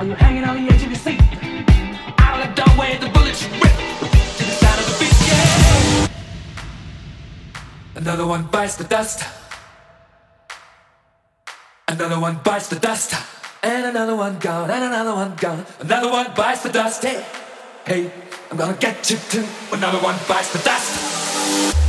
Are you hanging on the edge of your seat? Out of the doorway, the bullets rip to the side of the Another one bites the dust. Another one bites the dust. And another one gone, and another one gone. Another one bites the dust. Hey, hey, I'm gonna get you too. Another one bites the dust.